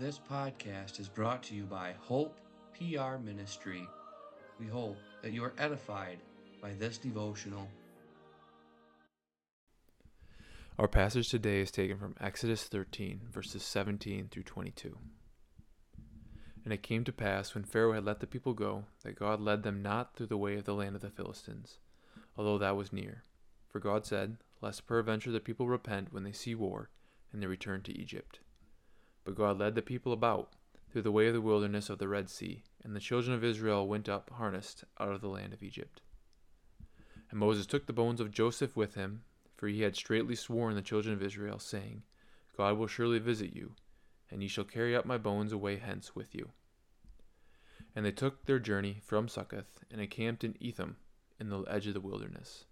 This podcast is brought to you by Hope PR Ministry. We hope that you are edified by this devotional. Our passage today is taken from Exodus 13, verses 17 through 22. And it came to pass, when Pharaoh had let the people go, that God led them not through the way of the land of the Philistines, although that was near. For God said, Lest peradventure the people repent when they see war, and they return to Egypt. But God led the people about through the way of the wilderness of the Red Sea, and the children of Israel went up harnessed out of the land of Egypt. And Moses took the bones of Joseph with him, for he had straitly sworn the children of Israel, saying, God will surely visit you, and ye shall carry up my bones away hence with you. And they took their journey from Succoth, and encamped in Etham, in the edge of the wilderness.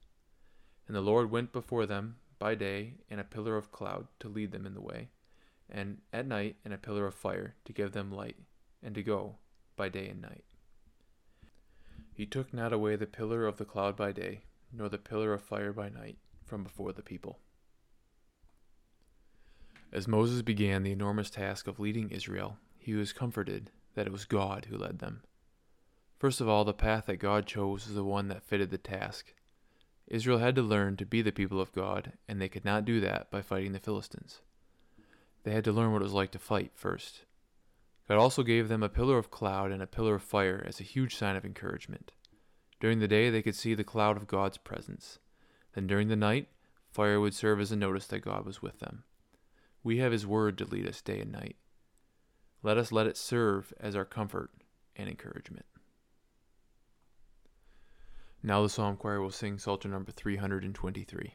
And the Lord went before them by day in a pillar of cloud to lead them in the way and at night in a pillar of fire to give them light, and to go by day and night. He took not away the pillar of the cloud by day, nor the pillar of fire by night, from before the people. As Moses began the enormous task of leading Israel, he was comforted that it was God who led them. First of all, the path that God chose was the one that fitted the task. Israel had to learn to be the people of God, and they could not do that by fighting the Philistines. They had to learn what it was like to fight first. God also gave them a pillar of cloud and a pillar of fire as a huge sign of encouragement. During the day, they could see the cloud of God's presence. Then during the night, fire would serve as a notice that God was with them. We have His Word to lead us day and night. Let us let it serve as our comfort and encouragement. Now the psalm choir will sing Psalter number 323.